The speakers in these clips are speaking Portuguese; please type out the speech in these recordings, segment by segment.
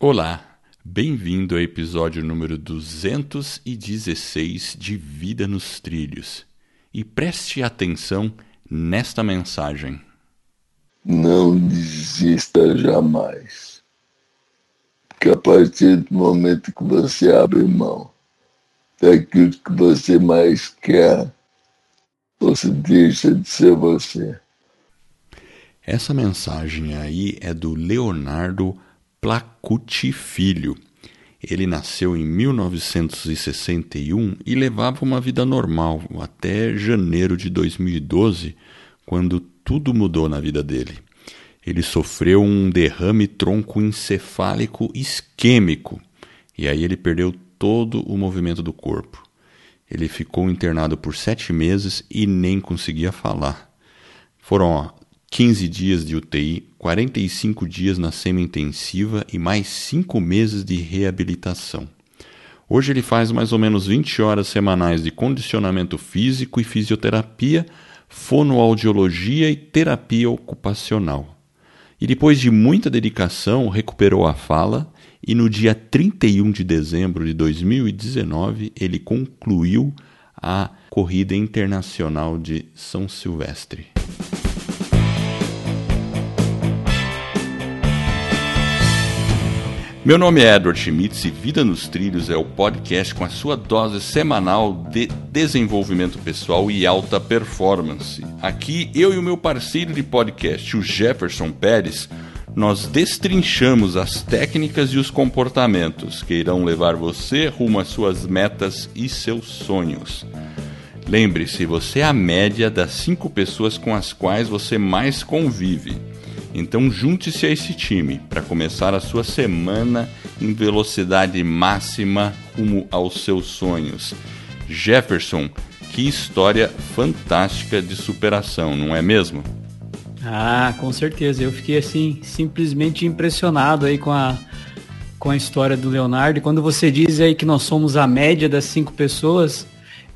Olá, bem-vindo ao episódio número 216 de Vida nos Trilhos. E preste atenção nesta mensagem. Não desista jamais. Porque a partir do momento que você abre mão daquilo que você mais quer, você deixa de ser você. Essa mensagem aí é do Leonardo Placuti Filho. Ele nasceu em 1961 e levava uma vida normal até janeiro de 2012, quando tudo mudou na vida dele. Ele sofreu um derrame troncoencefálico isquêmico e aí ele perdeu todo o movimento do corpo. Ele ficou internado por sete meses e nem conseguia falar. Foram 15 dias de UTI, 45 dias na semi-intensiva e mais 5 meses de reabilitação. Hoje ele faz mais ou menos 20 horas semanais de condicionamento físico e fisioterapia, fonoaudiologia e terapia ocupacional. E depois de muita dedicação, recuperou a fala e no dia 31 de dezembro de 2019 ele concluiu a Corrida Internacional de São Silvestre. Meu nome é Edward Schmitz e Vida nos Trilhos é o podcast com a sua dose semanal de desenvolvimento pessoal e alta performance. Aqui, eu e o meu parceiro de podcast, o Jefferson Pérez, nós destrinchamos as técnicas e os comportamentos que irão levar você rumo às suas metas e seus sonhos. Lembre-se, você é a média das cinco pessoas com as quais você mais convive. Então junte-se a esse time para começar a sua semana em velocidade máxima rumo aos seus sonhos. Jefferson, que história fantástica de superação, não é mesmo? Ah, com certeza. Eu fiquei assim simplesmente impressionado aí com a com a história do Leonardo. E quando você diz aí que nós somos a média das cinco pessoas,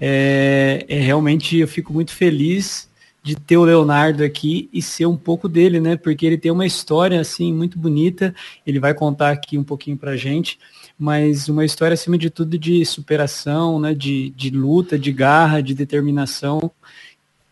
é, é realmente eu fico muito feliz de ter o Leonardo aqui e ser um pouco dele, né? Porque ele tem uma história assim muito bonita. Ele vai contar aqui um pouquinho pra gente, mas uma história acima de tudo de superação, né? De, de luta, de garra, de determinação,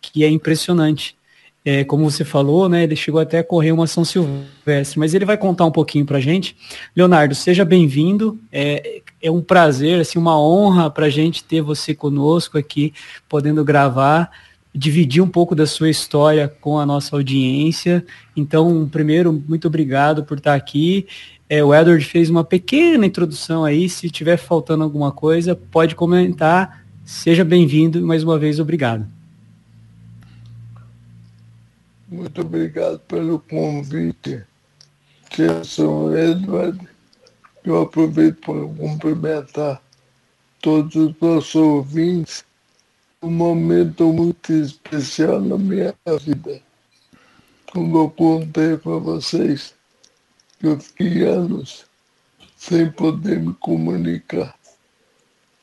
que é impressionante. É, como você falou, né? Ele chegou até a correr uma São Silvestre, mas ele vai contar um pouquinho pra gente. Leonardo, seja bem-vindo. É, é um prazer, assim, uma honra pra gente ter você conosco aqui, podendo gravar dividir um pouco da sua história com a nossa audiência. Então, primeiro, muito obrigado por estar aqui. É, o Edward fez uma pequena introdução aí. Se tiver faltando alguma coisa, pode comentar. Seja bem-vindo. Mais uma vez, obrigado. Muito obrigado pelo convite. Gerson Edward, eu aproveito para cumprimentar todos os nossos ouvintes um momento muito especial na minha vida. Como eu contei para vocês, eu fiquei anos sem poder me comunicar.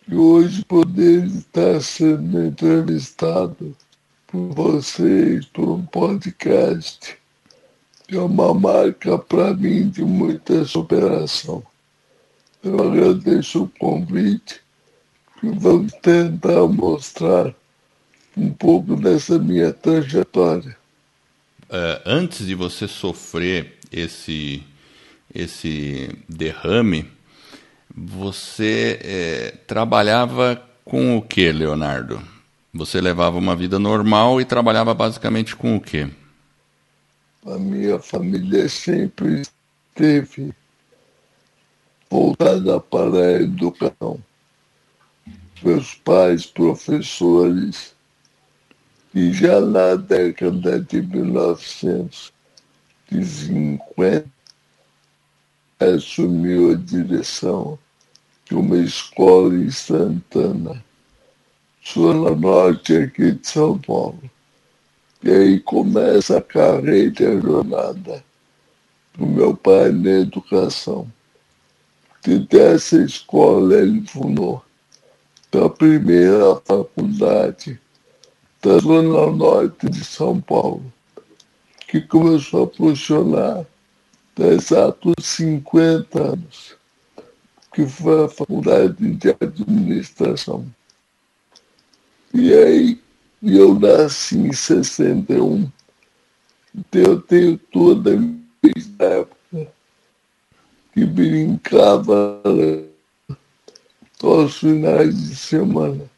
E hoje poder estar sendo entrevistado por vocês, por um podcast, é uma marca para mim de muita superação. Eu agradeço o convite vamos tentar mostrar um pouco dessa minha trajetória. Uh, antes de você sofrer esse, esse derrame, você é, trabalhava com o que, Leonardo? Você levava uma vida normal e trabalhava basicamente com o que? A minha família sempre esteve voltada para a educação meus pais professores, e já na década de 1950 assumiu a direção de uma escola em Santana, zona norte aqui de São Paulo. E aí começa a carreira jornada do meu pai na educação. E dessa escola ele fundou da primeira faculdade da Zona Norte de São Paulo, que começou a funcionar exatos 50 anos, que foi a faculdade de administração. E aí eu nasci em 61, então eu tenho toda a minha época que brincava aos finais de semana,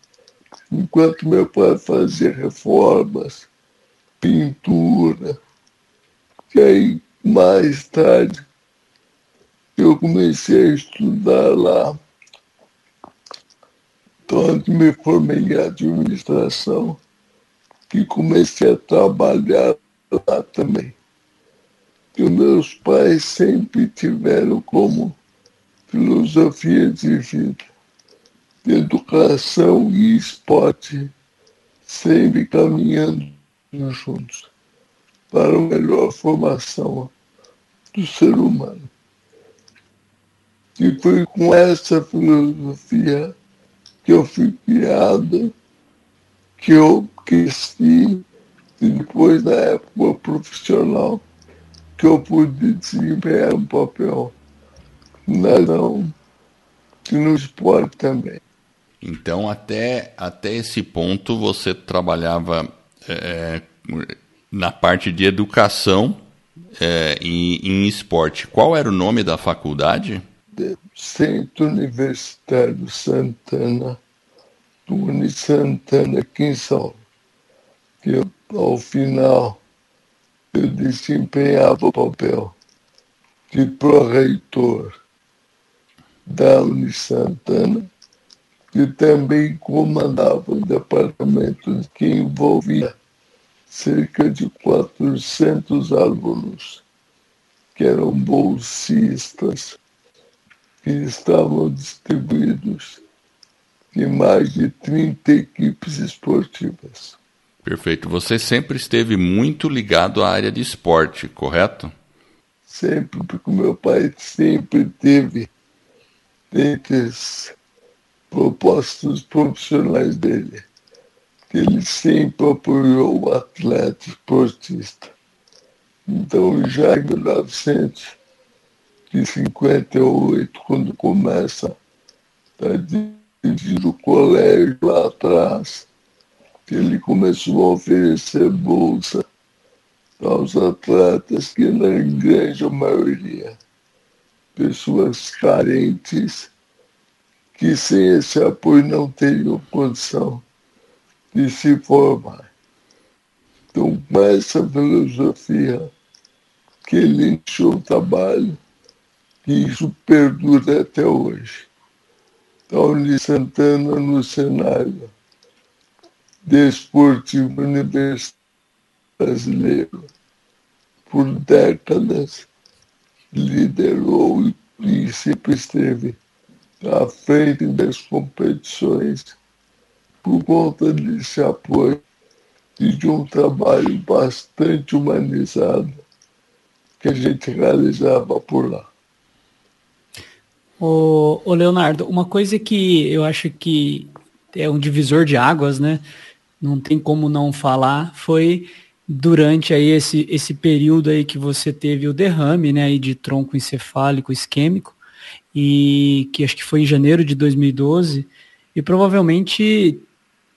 enquanto meu pai fazia reformas, pintura. E aí, mais tarde, eu comecei a estudar lá. Então, me formei em administração e comecei a trabalhar lá também. E meus pais sempre tiveram como filosofia de vida, educação e esporte, sempre caminhando juntos para uma melhor formação do ser humano. E foi com essa filosofia que eu fui criado, que eu cresci, e depois, na época profissional, que eu pude desempenhar um papel na não no esporte também. Então, até, até esse ponto, você trabalhava é, na parte de educação é, em, em esporte. Qual era o nome da faculdade? Centro Universitário Santana, do Santana, aqui em São. Que eu, ao final eu desempenhava o papel de pró-reitor da Uni Santana, que também comandava o departamento que envolvia cerca de 400 alunos que eram bolsistas, que estavam distribuídos em mais de 30 equipes esportivas. Perfeito. Você sempre esteve muito ligado à área de esporte, correto? Sempre, porque meu pai sempre teve entre os propósitos profissionais dele ele sempre apoiou o atleta esportista. Então, já em 1958, quando começa a dirigir o colégio lá atrás, ele começou a oferecer bolsa aos atletas que, na grande maioria, pessoas carentes, que sem esse apoio não teriam condição de se formar. Então, com essa filosofia que ele encheu o trabalho, e isso perdura até hoje. Tony Santana no cenário desportivo universitário brasileiro, por décadas, liderou e sempre esteve à frente das competições por conta desse apoio e de um trabalho bastante humanizado que a gente realizava por lá. Ô, Leonardo, uma coisa que eu acho que é um divisor de águas, né? Não tem como não falar, foi durante aí esse, esse período aí que você teve o derrame, né, aí de tronco encefálico isquêmico, e que acho que foi em janeiro de 2012, e provavelmente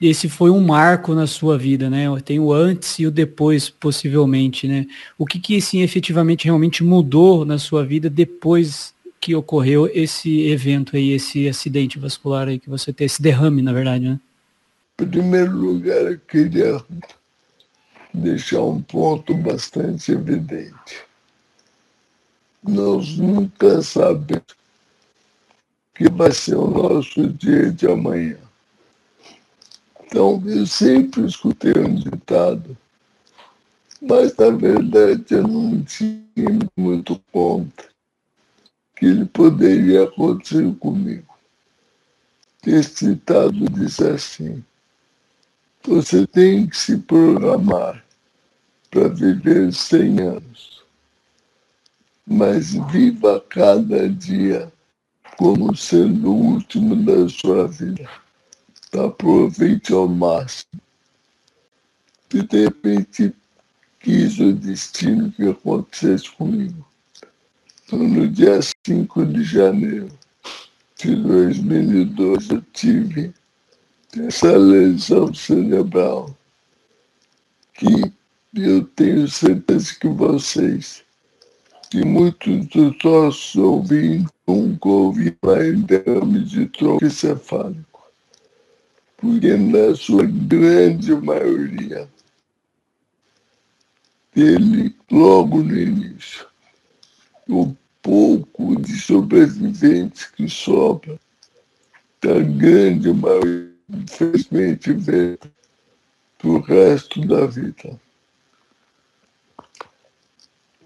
esse foi um marco na sua vida, né? Tem o antes e o depois, possivelmente, né? O que que, sim, efetivamente, realmente mudou na sua vida depois que ocorreu esse evento aí, esse acidente vascular aí que você teve, esse derrame, na verdade, né? Em primeiro lugar, eu queria deixar um ponto bastante evidente. Nós nunca sabemos que vai ser o nosso dia de amanhã. Então, eu sempre escutei um ditado, mas na verdade eu não tinha muito conta que ele poderia acontecer comigo. Esse ditado diz assim, você tem que se programar para viver 100 anos, mas viva cada dia como sendo o último da sua vida aproveite ao máximo. E de repente quis o destino que acontecesse comigo. Então, no dia 5 de janeiro de 2012, eu tive essa lesão cerebral que eu tenho certeza que vocês, que muitos dos nossos ouvintes nunca ouviram derrame de tronco encefálico, porque na sua grande maioria, ele, logo no início, o pouco de sobreviventes que sobra, da grande maioria, infelizmente, vem do resto da vida.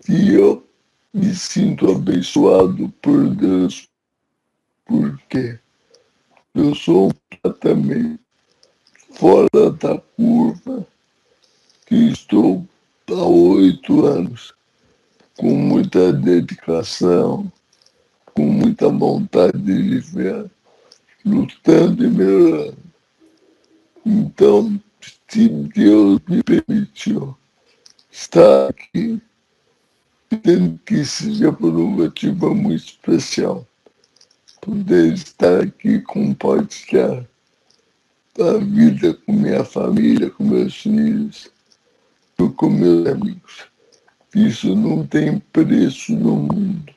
E eu me sinto abençoado por Deus, porque eu sou completamente fora da curva, que estou há oito anos com muita dedicação, com muita vontade de viver, lutando e melhorando. Então, se Deus me permitiu estar aqui, tendo que seja por um motivo muito especial. Poder estar aqui compartilhar a vida com minha família, com meus filhos, com meus amigos. Isso não tem preço no mundo.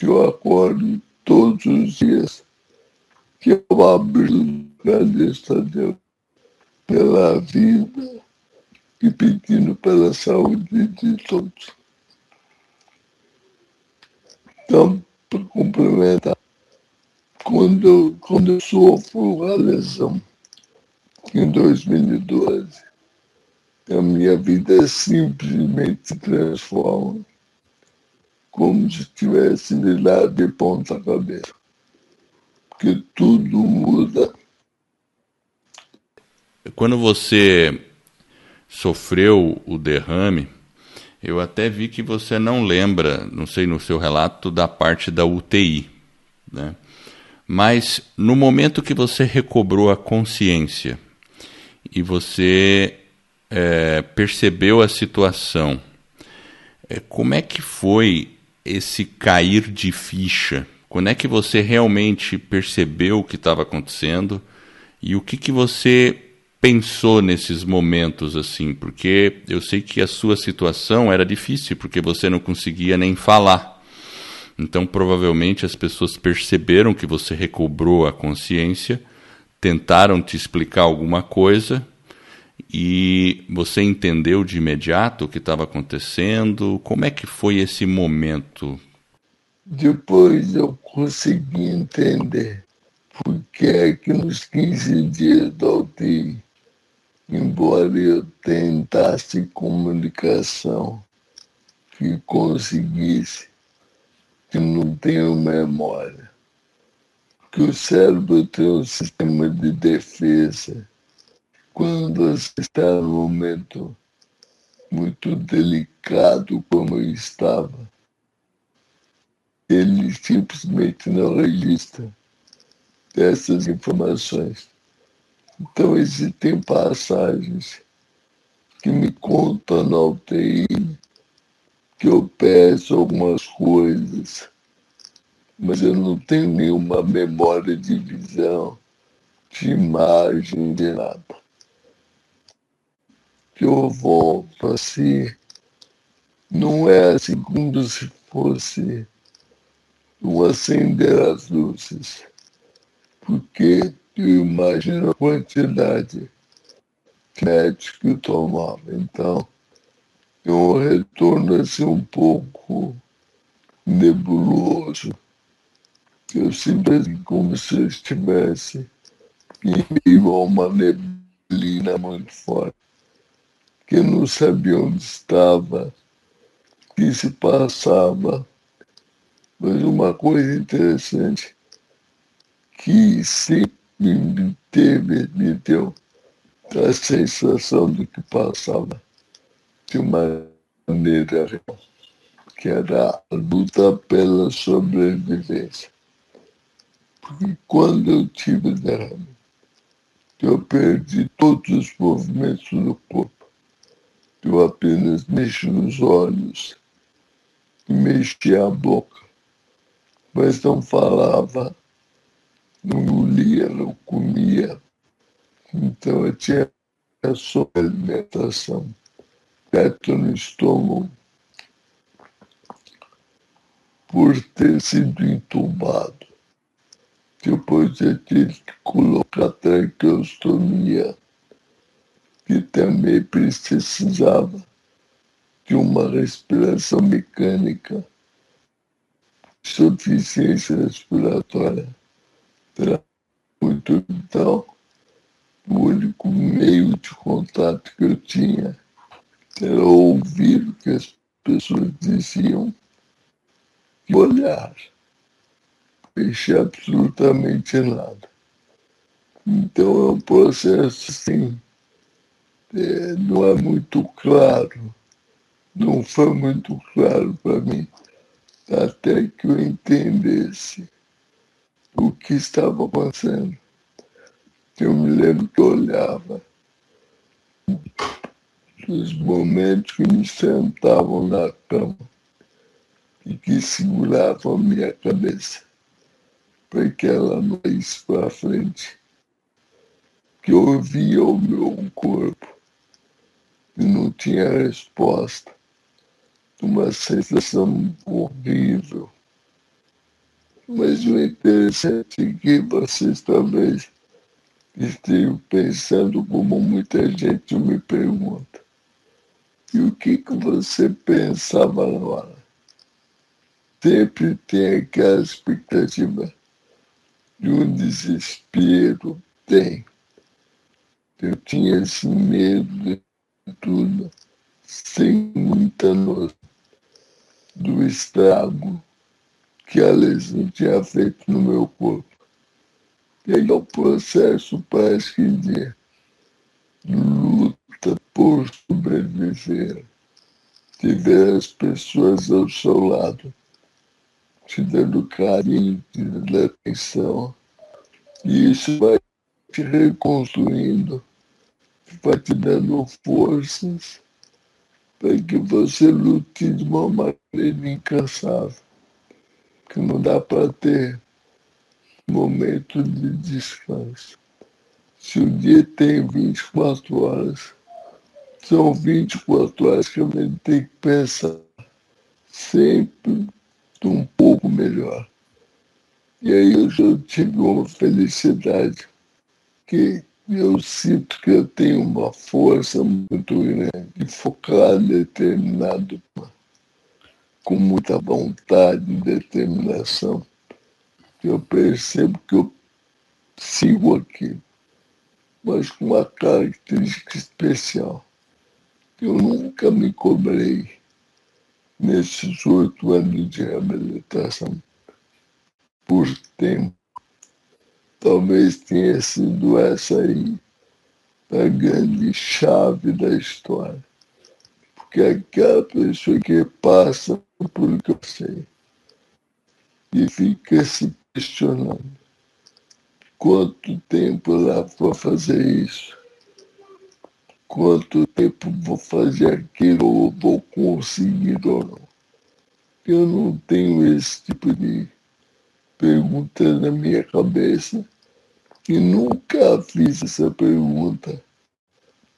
Eu acordo todos os dias que eu abro agradeço a Deus pela vida e pedindo pela saúde de todos. Então, para complementar, quando, quando eu sofro a lesão em 2012, a minha vida simplesmente transforma como se tivesse virado de ponta cabeça. Porque tudo muda. Quando você sofreu o derrame, eu até vi que você não lembra, não sei no seu relato, da parte da UTI. Né? Mas no momento que você recobrou a consciência e você é, percebeu a situação, é, como é que foi esse cair de ficha? Quando é que você realmente percebeu o que estava acontecendo e o que, que você pensou nesses momentos assim? Porque eu sei que a sua situação era difícil, porque você não conseguia nem falar. Então, provavelmente as pessoas perceberam que você recobrou a consciência, tentaram te explicar alguma coisa e você entendeu de imediato o que estava acontecendo? Como é que foi esse momento? Depois eu consegui entender por que é que nos 15 dias da UTI embora eu tentasse comunicação que conseguisse, que não tenho memória, que o cérebro tem um sistema de defesa. Quando você está num momento muito delicado como eu estava, ele simplesmente não registra essas informações. Então existem passagens que me contam na UTI que eu peço algumas coisas, mas eu não tenho nenhuma memória de visão, de imagem, de nada. Que eu volto assim, não é assim como se fosse um acender as luzes, porque eu imagino a quantidade que eu tomava. Então, um retorno assim um pouco nebuloso. Eu simplesmente como se eu estivesse em meio a uma neblina muito forte, que eu não sabia onde estava, o que se passava. Mas uma coisa interessante, que sempre me teve, me deu a sensação do que passava de uma maneira real, que era a luta pela sobrevivência. Porque quando eu tive derrame, eu perdi todos os movimentos do corpo. Eu apenas mexo nos olhos mexia a boca, mas não falava, não engolia, não comia. Então eu tinha a sua alimentação, teto no estômago, por ter sido entubado. Depois eu tive que colocar traqueostomia, que também precisava de uma respiração mecânica, suficiência respiratória. Era muito então, o único meio de contato que eu tinha era ouvir o que as pessoas diziam e olhar. Fechei absolutamente nada. Então é um processo assim, é, não é muito claro não foi muito claro para mim até que eu entendesse o que estava passando. Eu me lembro que eu olhava os momentos que me sentavam na cama e que seguravam a minha cabeça para que ela não para frente, que eu ouvia o meu corpo e não tinha resposta uma sensação horrível. Mas o interessante é que vocês talvez estejam pensando como muita gente me pergunta. E o que, que você pensava na hora? Sempre tem aquela expectativa de um desespero. Tem. Eu tinha esse medo de tudo, sem muita noção do estrago que a lesão tinha feito no meu corpo. E aí o processo parece que de luta por sobreviver, de ver as pessoas ao seu lado, te dando carinho, te dando atenção. E isso vai te reconstruindo, vai te dando forças para que você lute de uma maneira incansável, que não dá para ter momento de descanso. Se o dia tem 24 horas, são 24 horas que a gente tem que pensar sempre um pouco melhor. E aí eu tive uma felicidade que eu sinto que eu tenho uma força muito grande de focar em determinado com muita vontade e determinação. Eu percebo que eu sigo aqui, mas com uma característica especial. Eu nunca me cobrei nesses oito anos de reabilitação por tempo talvez tenha sido essa aí a grande chave da história. Porque é aquela pessoa que passa por o que eu sei e fica se questionando quanto tempo lá para fazer isso, quanto tempo vou fazer aquilo ou vou conseguir ou não. Eu não tenho esse tipo de pergunta na minha cabeça e nunca fiz essa pergunta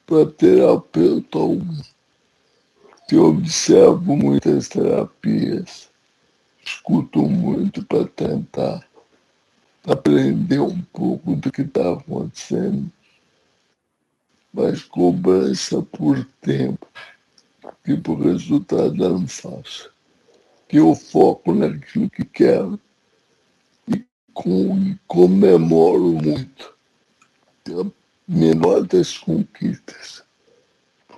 para terapeuta algum. Eu observo muitas terapias, escuto muito para tentar aprender um pouco do que está acontecendo, mas cobrança por tempo, que por resultado não faço. Que eu foco naquilo que quero com, comemoro muito. A menor das conquistas,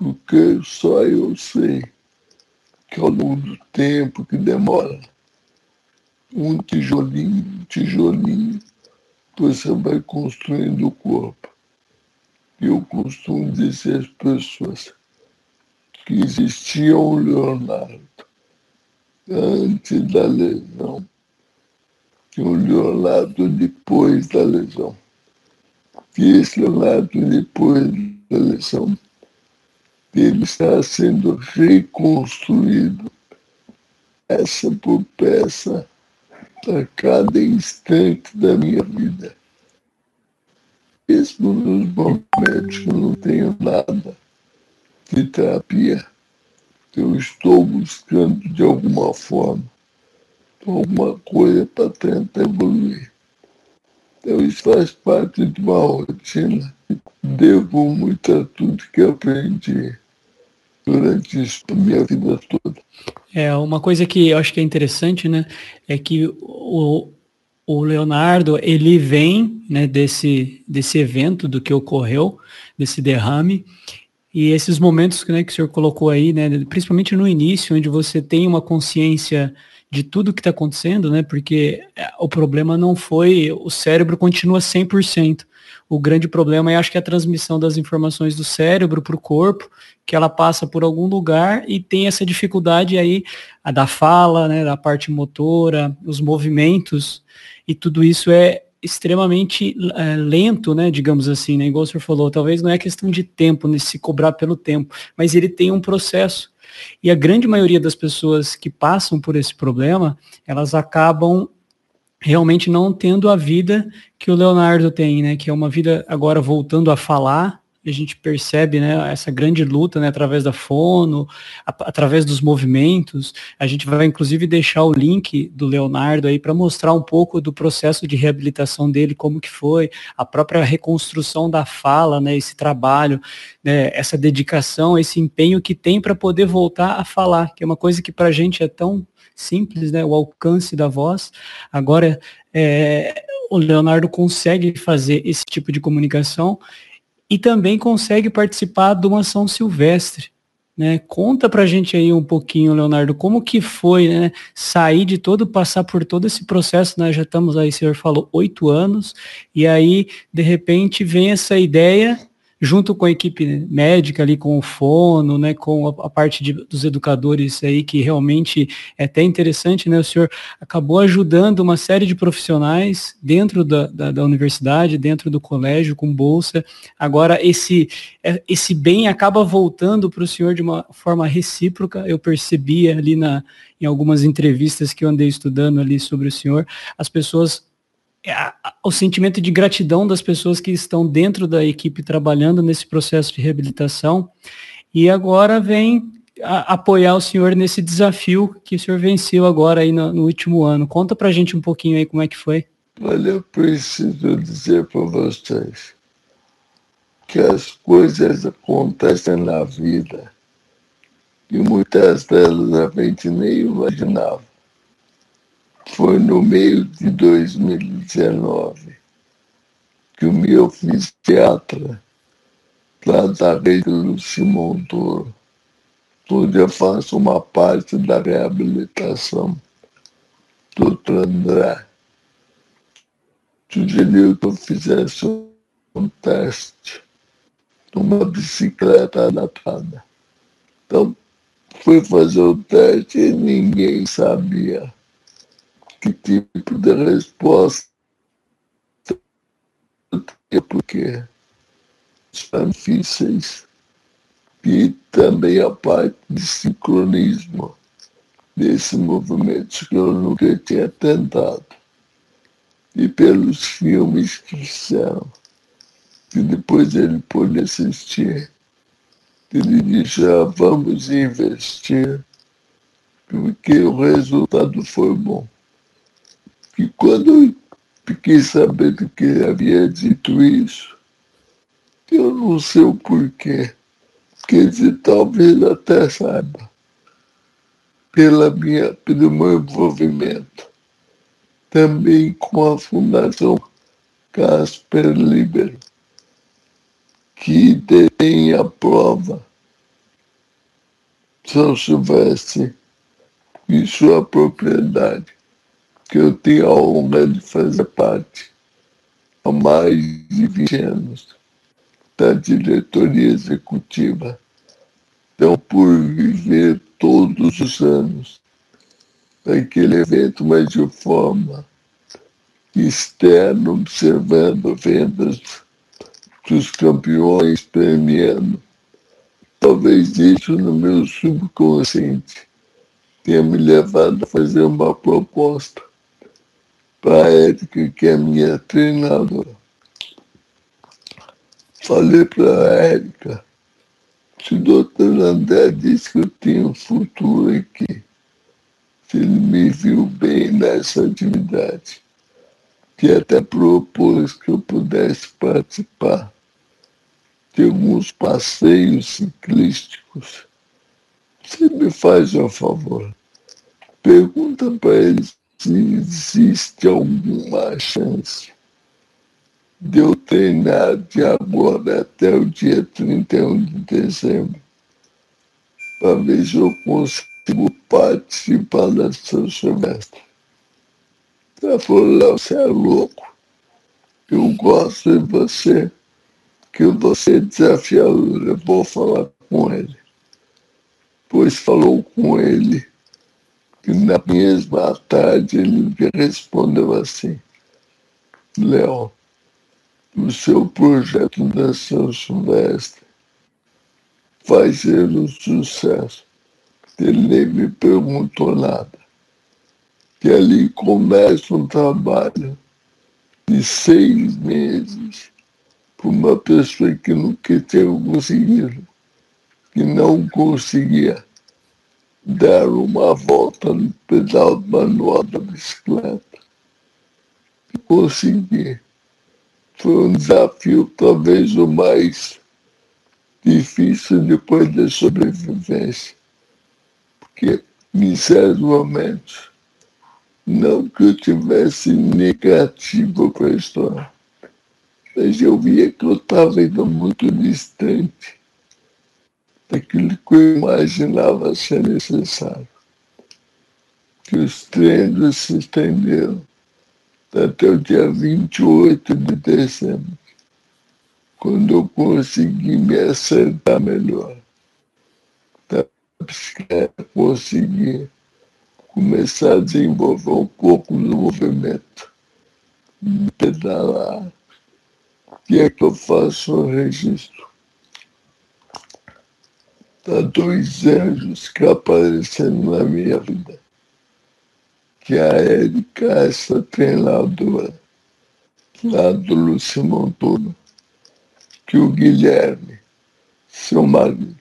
porque só eu sei que ao longo do tempo que demora, um tijolinho, um tijolinho, você vai construindo o corpo. Eu costumo dizer às pessoas que existia um Leonardo antes da lesão que um Leonardo depois da lesão. E esse Leonardo depois da lesão, ele está sendo reconstruído peça por peça a cada instante da minha vida. Mesmo nos momentos que eu não tenho nada de terapia, eu estou buscando de alguma forma alguma coisa para tentar evoluir. Então isso faz parte de uma rotina. Devo muito a tudo que aprendi durante a minha vida toda. É, uma coisa que eu acho que é interessante, né, é que o, o Leonardo, ele vem, né, desse, desse evento, do que ocorreu, desse derrame, e esses momentos né, que o senhor colocou aí, né, principalmente no início, onde você tem uma consciência de tudo que está acontecendo, né, porque é, o problema não foi, o cérebro continua 100%, o grande problema é acho que a transmissão das informações do cérebro para o corpo, que ela passa por algum lugar e tem essa dificuldade aí a da fala, né, da parte motora, os movimentos, e tudo isso é extremamente é, lento, né, digamos assim, né, igual o senhor falou, talvez não é questão de tempo, né, se cobrar pelo tempo, mas ele tem um processo. E a grande maioria das pessoas que passam por esse problema, elas acabam realmente não tendo a vida que o Leonardo tem, né? Que é uma vida agora voltando a falar. A gente percebe, né, essa grande luta, né, através da fono, a, através dos movimentos. A gente vai inclusive deixar o link do Leonardo aí para mostrar um pouco do processo de reabilitação dele, como que foi, a própria reconstrução da fala, né, esse trabalho, né, essa dedicação, esse empenho que tem para poder voltar a falar, que é uma coisa que para a gente é tão simples, né? O alcance da voz. Agora, é, o Leonardo consegue fazer esse tipo de comunicação e também consegue participar de uma ação silvestre. Né? Conta pra gente aí um pouquinho, Leonardo, como que foi né, sair de todo, passar por todo esse processo, né? já estamos aí, o senhor falou, oito anos, e aí, de repente, vem essa ideia junto com a equipe médica ali, com o fono, né, com a, a parte de, dos educadores aí, que realmente é até interessante, né, o senhor acabou ajudando uma série de profissionais dentro da, da, da universidade, dentro do colégio, com bolsa. Agora, esse, é, esse bem acaba voltando para o senhor de uma forma recíproca, eu percebi ali na, em algumas entrevistas que eu andei estudando ali sobre o senhor, as pessoas o sentimento de gratidão das pessoas que estão dentro da equipe trabalhando nesse processo de reabilitação. E agora vem apoiar o senhor nesse desafio que o senhor venceu agora aí no, no último ano. Conta pra gente um pouquinho aí como é que foi. Olha, eu preciso dizer para vocês que as coisas acontecem na vida e muitas delas a gente nem imaginava foi no meio de 2019 que o meu fisiatra, lá da rede do Simão Toro, onde eu faço uma parte da reabilitação, doutor André, sugeriu que eu fizesse um teste numa bicicleta adaptada. Então, fui fazer o teste e ninguém sabia que tipo de resposta porque são difíceis e também a parte de sincronismo desse movimento que eu nunca tinha tentado. E pelos filmes que fizeram, que depois ele pôde assistir, ele disse, ah, vamos investir, porque o resultado foi bom. E quando eu fiquei sabendo que ele havia dito isso, eu não sei o porquê. Quer dizer, talvez até saiba, pela minha, pelo meu envolvimento, também com a Fundação Casper Libero, que detém a prova. São Silvestre e sua propriedade que eu tenho a honra de fazer parte há mais de 20 anos da diretoria executiva. Então, por viver todos os anos aquele evento, mas de forma externa, observando vendas dos campeões, premiando, talvez isso no meu subconsciente tenha me levado a fazer uma proposta Érica, que é minha treinadora. Falei para a Érica, se o doutor André disse que eu tenho futuro aqui, se ele me viu bem nessa atividade, que até propôs que eu pudesse participar de alguns passeios ciclísticos. Você me faz um favor, pergunta para eles se existe alguma chance de eu treinar de agora até o dia 31 de dezembro, para ver se eu consigo participar da seu semestre. Ela falou, você é louco. Eu gosto de você, que você é desafiador. Eu vou falar com ele. Pois falou com ele. E na mesma tarde ele me respondeu assim, Léo, o seu projeto da São Silvestre vai ser um sucesso. Ele nem me perguntou nada que ali começa um trabalho de seis meses para uma pessoa que nunca tinha conseguido, que não conseguia dar uma volta no pedal manual da bicicleta. Consegui. Foi um desafio talvez o mais difícil depois da sobrevivência. Porque, momentos, não que eu tivesse negativo para a história, mas eu via que eu estava indo muito distante daquilo que eu imaginava ser necessário. Que os treinos se estenderam até o dia 28 de dezembro, quando eu consegui me acertar melhor. Da bicicleta, consegui começar a desenvolver um pouco do movimento, pedalar, que é que eu faço o registro. Há dois anjos que apareceram na minha vida. Que a Érica, essa treinadora, lá do Lúcio Montoro, que o Guilherme, seu marido,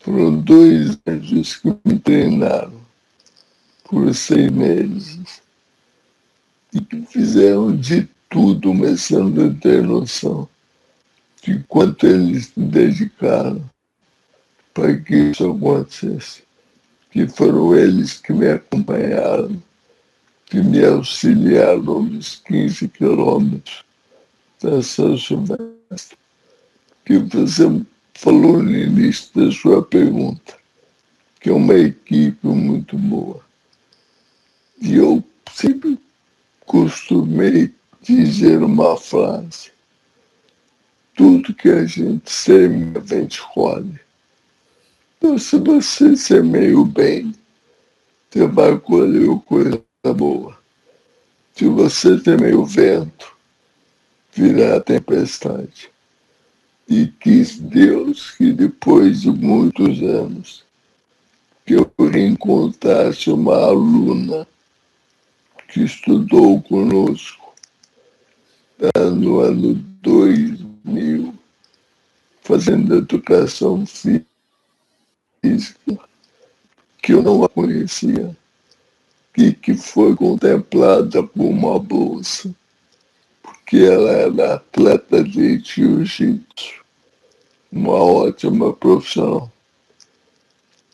foram dois anjos que me treinaram por seis meses e que fizeram de tudo, começando a ter noção de quanto eles se dedicaram para que isso acontecesse. Que foram eles que me acompanharam, que me auxiliaram nos 15 quilômetros da São Silvestre. Que você falou no início da sua pergunta, que é uma equipe muito boa. E eu sempre costumei dizer uma frase. Tudo que a gente semeia, a gente colhe. Se você semeia o bem, você vai colher coisa boa. Se você temer o vento, virá tempestade. E quis Deus que depois de muitos anos, que eu reencontrasse uma aluna que estudou conosco no ano 2000, fazendo educação física, que eu não a conhecia, e que foi contemplada por uma bolsa, porque ela era atleta de jiu-jitsu, uma ótima profissão.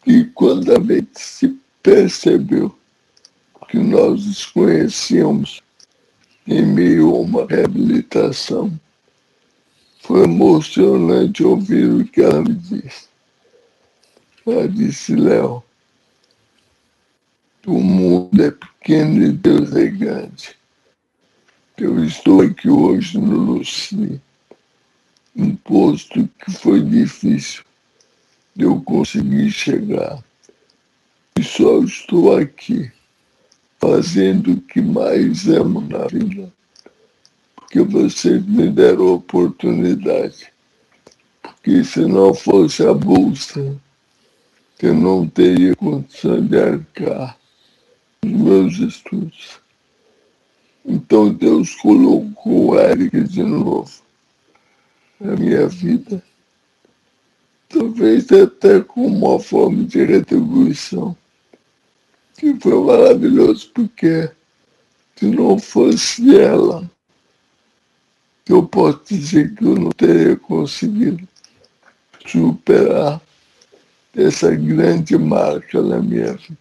E quando a gente se percebeu que nós desconhecíamos em meio a uma reabilitação. Foi emocionante ouvir o que ela me disse. Ela disse, Léo, o mundo é pequeno e Deus é grande. Eu estou aqui hoje no Luci, um posto que foi difícil de eu conseguir chegar. E só estou aqui fazendo o que mais amo na vida, porque vocês me deram oportunidade. Porque se não fosse a bolsa, que não teria condição de arcar os meus estudos. Então Deus colocou o Eric de novo na minha vida. Talvez até como uma forma de retribuição. Que foi maravilhoso porque se não fosse ela, eu posso dizer que eu não teria conseguido superar essa grande marca na minha vida.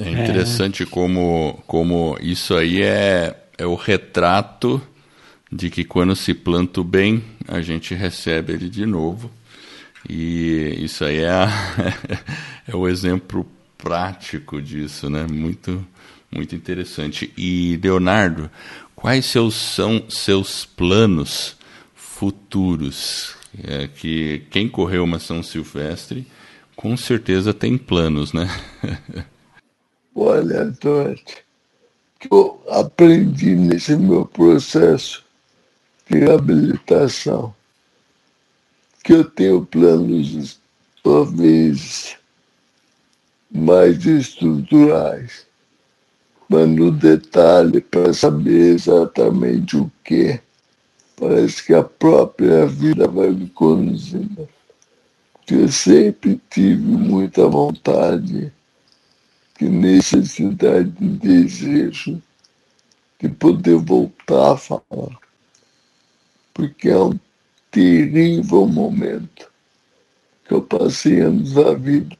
É interessante é. Como, como isso aí é, é o retrato de que quando se planta o bem, a gente recebe ele de novo. E isso aí é, a, é o exemplo prático disso, né? Muito, muito interessante. E, Leonardo, quais seus, são seus planos futuros? É que quem correu uma São Silvestre com certeza tem planos, né? Olha, Antônio, que eu aprendi nesse meu processo de reabilitação, que eu tenho planos talvez mais estruturais, mas no detalhe para saber exatamente o que, parece que a própria vida vai me conduzindo. Eu sempre tive muita vontade que necessidade de desejo de poder voltar a falar. Porque é um terrível momento que eu passei anos da vida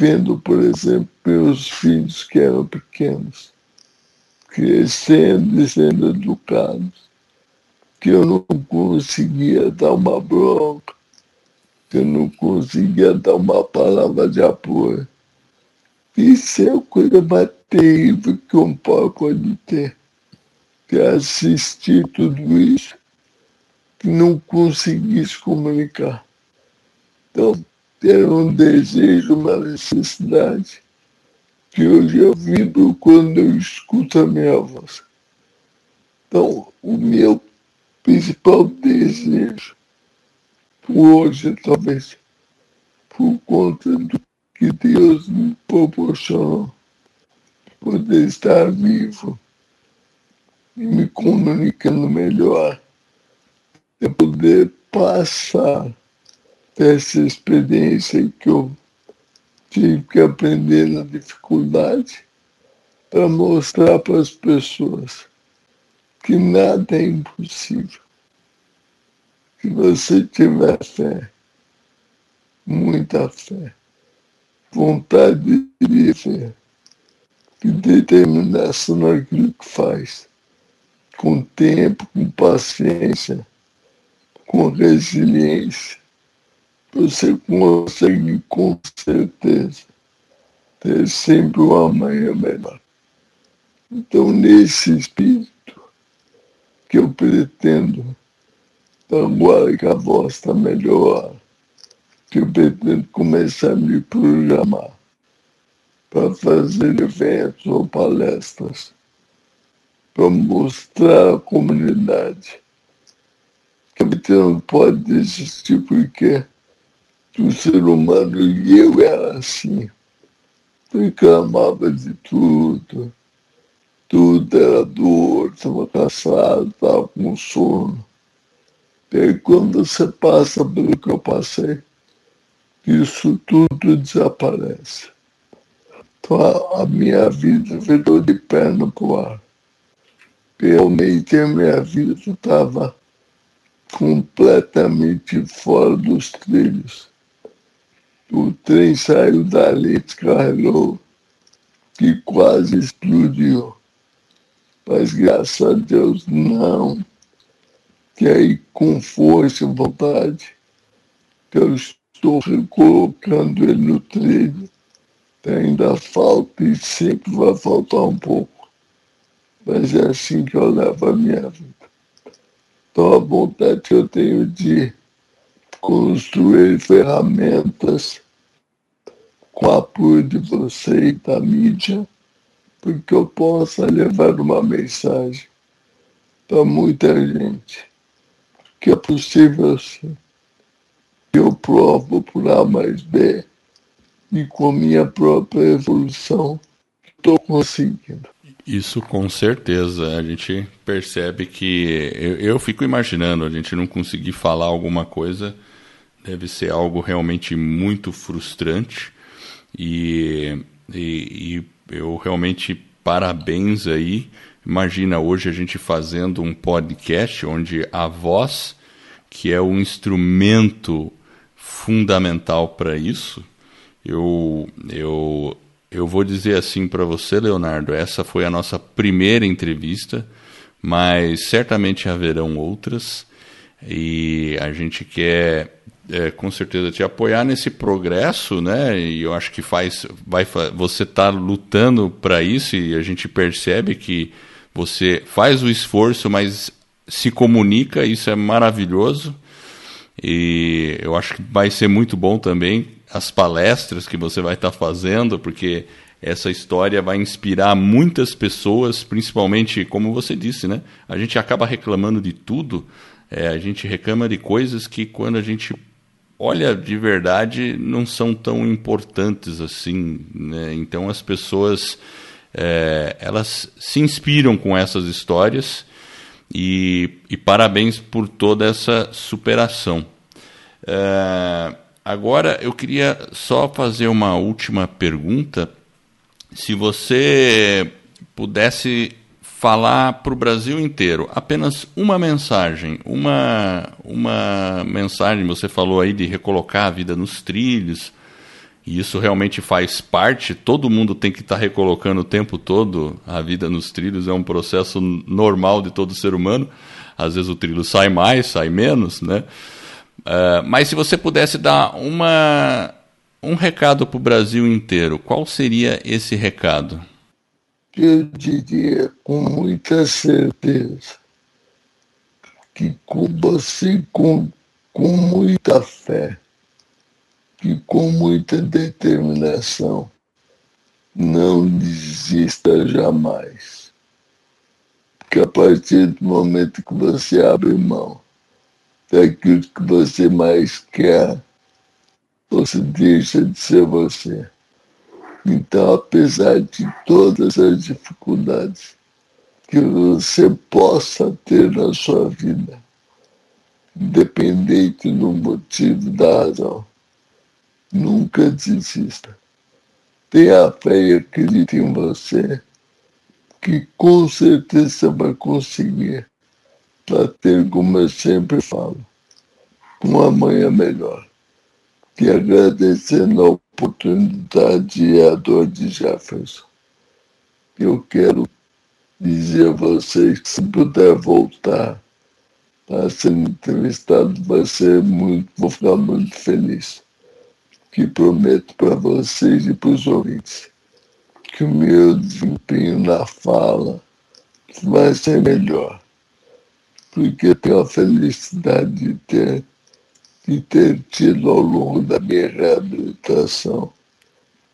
vendo, por exemplo, meus filhos que eram pequenos, crescendo e sendo educados, que eu não conseguia dar uma bronca, que eu não conseguia dar uma palavra de apoio isso é a coisa mais terrível que um pai pode ter. Que assistir tudo isso e não conseguir se comunicar. Então, ter um desejo, uma necessidade, que hoje eu vibro quando eu escuto a minha voz. Então, o meu principal desejo, hoje talvez, por conta do que Deus me proporcionou. Poder estar vivo e me comunicando melhor, e poder passar essa experiência que eu tive que aprender na dificuldade para mostrar para as pessoas que nada é impossível. Se você tiver fé, muita fé, vontade de viver e determinação naquilo que faz, com tempo, com paciência, com resiliência, você consegue com certeza ter sempre uma amanhã melhor. Então, nesse espírito que eu pretendo, agora que a voz está melhor, que eu pretendo começar a me programar para fazer eventos ou palestras, para mostrar à comunidade que a não pode existir porque o ser humano e eu era assim. Reclamava de tudo, tudo era dor, estava cansado, estava com sono. E aí quando você passa pelo que eu passei, isso tudo desaparece. Então a, minha vida virou de perna para o ar. Realmente a minha vida estava completamente fora dos trilhos. O trem saiu dali, descarregou, que quase explodiu. Mas graças a Deus não. Que aí com força e vontade, eu estou colocando ele no trilho. Ainda falta e sempre vai faltar um pouco. Mas é assim que eu levo a minha vida. Então a vontade que eu tenho de construir ferramentas com o apoio de você e da mídia, porque eu possa levar uma mensagem para muita gente que é possível sim eu provo por A mais B e com minha própria evolução estou conseguindo. Isso com certeza. A gente percebe que. Eu, eu, fico imaginando, a gente não conseguir falar alguma coisa deve ser algo realmente muito frustrante. E, e, e eu realmente parabéns aí. Imagina hoje a gente fazendo um podcast onde a voz, que é um instrumento fundamental para isso, eu, eu eu vou dizer assim para você, Leonardo, essa foi a nossa primeira entrevista, mas certamente haverão outras e a gente quer é, com certeza te apoiar nesse progresso, né? E eu acho que faz, vai, você está lutando para isso e a gente percebe que você faz o esforço, mas se comunica, isso é maravilhoso. E eu acho que vai ser muito bom também as palestras que você vai estar fazendo, porque essa história vai inspirar muitas pessoas, principalmente, como você disse, né? A gente acaba reclamando de tudo, é, a gente reclama de coisas que quando a gente olha de verdade não são tão importantes assim, né? Então as pessoas é, elas se inspiram com essas histórias e, e parabéns por toda essa superação. É, Agora eu queria só fazer uma última pergunta. Se você pudesse falar para o Brasil inteiro apenas uma mensagem, uma, uma mensagem, você falou aí de recolocar a vida nos trilhos, e isso realmente faz parte, todo mundo tem que estar tá recolocando o tempo todo a vida nos trilhos, é um processo normal de todo ser humano. Às vezes o trilho sai mais, sai menos, né? Uh, mas se você pudesse dar uma, um recado para o Brasil inteiro, qual seria esse recado? Eu diria com muita certeza que Cuba se com, com muita fé, que com muita determinação não desista jamais. Porque a partir do momento que você abre mão daquilo que você mais quer, você deixa de ser você. Então, apesar de todas as dificuldades que você possa ter na sua vida, independente do motivo da razão, nunca desista. Tenha fé e acredite em você, que com certeza vai conseguir para ter, como eu sempre falo, uma manhã melhor. E agradecendo a oportunidade e a dor de Jefferson. Eu quero dizer a vocês que se puder voltar a ser entrevistado, vai ser muito, vou ficar muito feliz. Que prometo para vocês e para os ouvintes que o meu desempenho na fala vai ser melhor porque tenho a felicidade de ter, de ter tido ao longo da minha reabilitação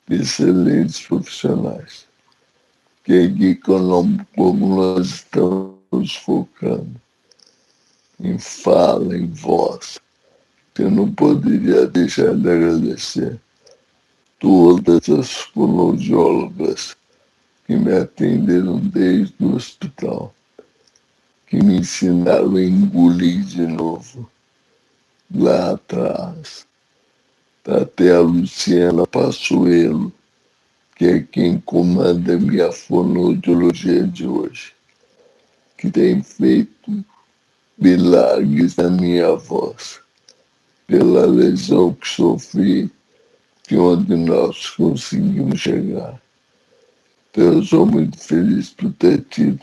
excelentes profissionais. Que aqui, como nós estamos focando em fala, em voz, eu não poderia deixar de agradecer todas as fonoaudiólogas que me atenderam desde o hospital que me ensinaram a engolir de novo lá atrás. Até a Luciana Passuelo, que é quem comanda minha fonoaudiologia de hoje, que tem feito milagres na minha voz, pela lesão que sofri, que onde nós conseguimos chegar. Então, eu sou muito feliz por ter tido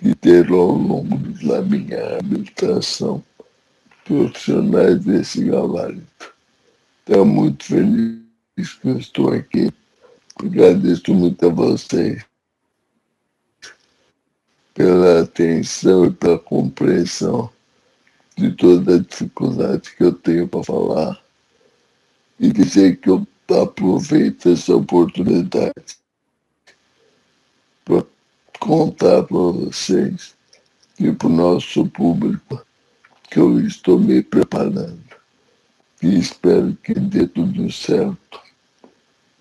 e ter ao longo da minha habilitação profissionais desse gabarito. Estou muito feliz que eu estou aqui. Agradeço muito a vocês pela atenção e pela compreensão de toda a dificuldade que eu tenho para falar e dizer que eu aproveito essa oportunidade para contar para vocês e para o nosso público que eu estou me preparando e espero que dê tudo certo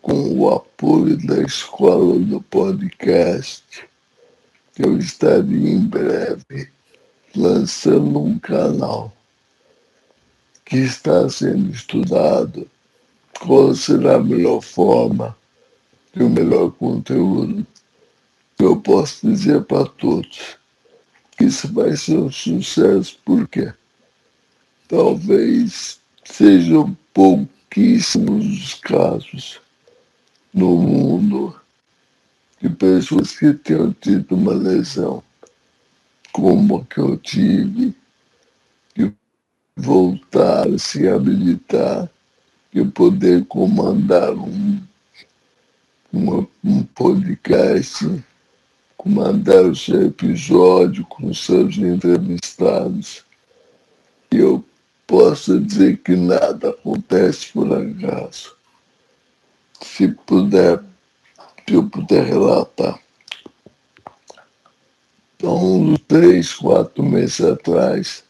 com o apoio da escola do podcast, eu estaria em breve lançando um canal que está sendo estudado qual será a melhor forma e o melhor conteúdo. Eu posso dizer para todos que isso vai ser um sucesso, porque talvez sejam pouquíssimos os casos no mundo de pessoas que tenham tido uma lesão como a que eu tive, que voltar a se habilitar e poder comandar um, um podcast, comandar o seu episódio com seus entrevistados. Eu posso dizer que nada acontece por acaso. Se puder, se eu puder relatar. Então, três, quatro meses atrás,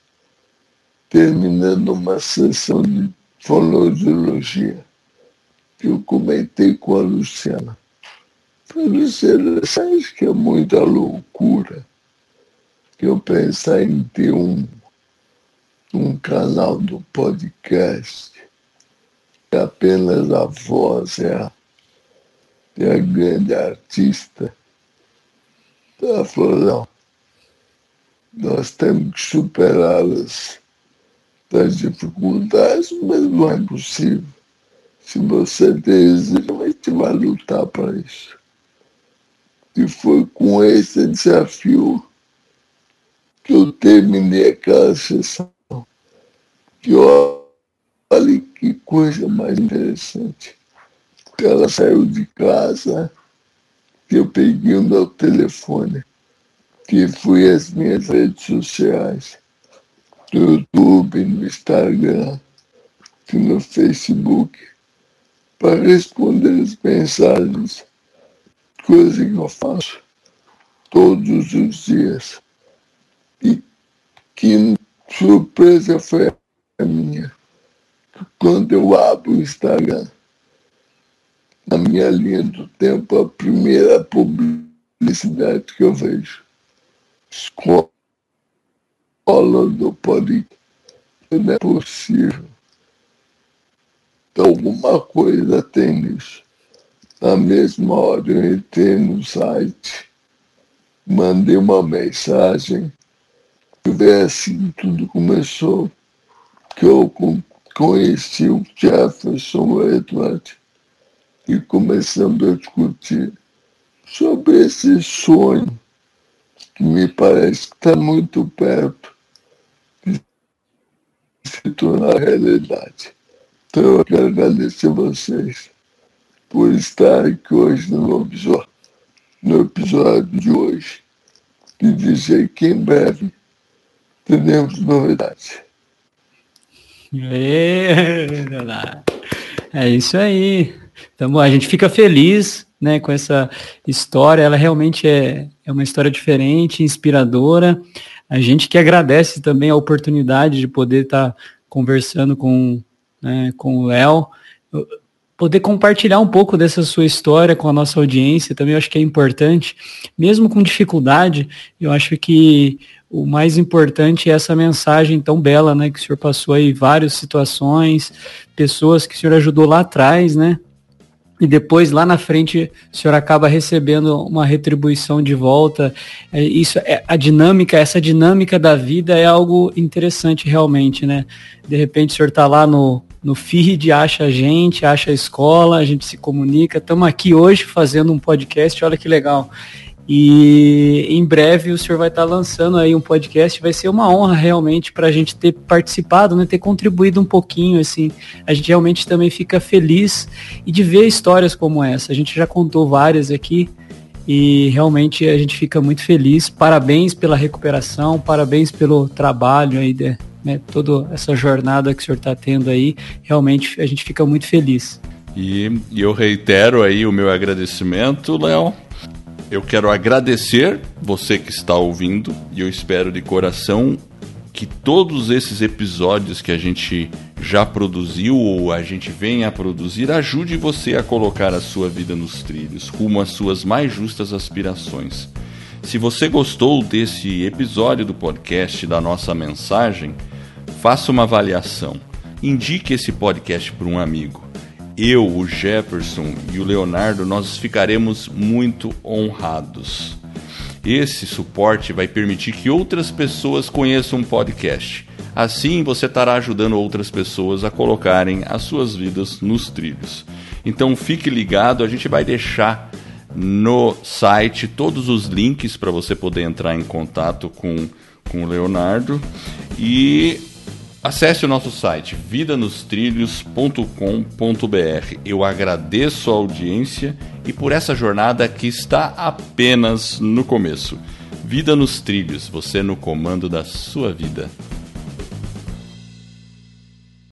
terminando uma sessão de fonoaudiologia, que eu comentei com a Luciana. Falei, Luciana, acha que é muita loucura que eu pensar em ter um, um canal do podcast que apenas a voz é a, é a grande artista? Ela falou, não, nós temos que superá-las das dificuldades, mas não é possível. Se você deseja, a gente vai lutar para isso. E foi com esse desafio que eu terminei aquela sessão. Que olha que coisa mais interessante. Ela saiu de casa, eu peguei o meu telefone, que fui às minhas redes sociais no YouTube, no Instagram e no Facebook para responder as mensagens, coisa que eu faço todos os dias. E que surpresa foi minha. Quando eu abro o Instagram, na minha linha do tempo, a primeira publicidade que eu vejo. Escola falando pode não é possível. Então, alguma coisa tem nisso. Na mesma hora eu entrei no site, mandei uma mensagem, e veio assim tudo começou, que eu conheci o Jefferson Edward e começamos a discutir sobre esse sonho que me parece que está muito perto se tornar realidade. Então eu quero agradecer a vocês por estar aqui hoje no episódio, no episódio de hoje e dizer que em breve teremos novidades. É isso aí. Então, a gente fica feliz né, com essa história. Ela realmente é, é uma história diferente, inspiradora. A gente que agradece também a oportunidade de poder estar tá conversando com, né, com o Léo, poder compartilhar um pouco dessa sua história com a nossa audiência também acho que é importante, mesmo com dificuldade, eu acho que o mais importante é essa mensagem tão bela, né, que o senhor passou aí várias situações, pessoas que o senhor ajudou lá atrás, né, e depois lá na frente o senhor acaba recebendo uma retribuição de volta. É, isso é a dinâmica, essa dinâmica da vida é algo interessante realmente, né? De repente o senhor está lá no, no feed, acha a gente, acha a escola, a gente se comunica. Estamos aqui hoje fazendo um podcast, olha que legal. E em breve o senhor vai estar lançando aí um podcast. Vai ser uma honra realmente para a gente ter participado, né, ter contribuído um pouquinho. Assim, a gente realmente também fica feliz e de ver histórias como essa. A gente já contou várias aqui e realmente a gente fica muito feliz. Parabéns pela recuperação, parabéns pelo trabalho aí, de, né, toda essa jornada que o senhor está tendo aí. Realmente a gente fica muito feliz. E, e eu reitero aí o meu agradecimento, Léo eu quero agradecer você que está ouvindo e eu espero de coração que todos esses episódios que a gente já produziu ou a gente vem a produzir, ajude você a colocar a sua vida nos trilhos, rumo às suas mais justas aspirações. Se você gostou desse episódio do podcast, da nossa mensagem, faça uma avaliação. Indique esse podcast para um amigo. Eu, o Jefferson e o Leonardo, nós ficaremos muito honrados. Esse suporte vai permitir que outras pessoas conheçam o podcast. Assim, você estará ajudando outras pessoas a colocarem as suas vidas nos trilhos. Então, fique ligado, a gente vai deixar no site todos os links para você poder entrar em contato com, com o Leonardo e acesse o nosso site vidanostrilhos.com.br. Eu agradeço a audiência e por essa jornada que está apenas no começo. Vida nos trilhos, você no comando da sua vida.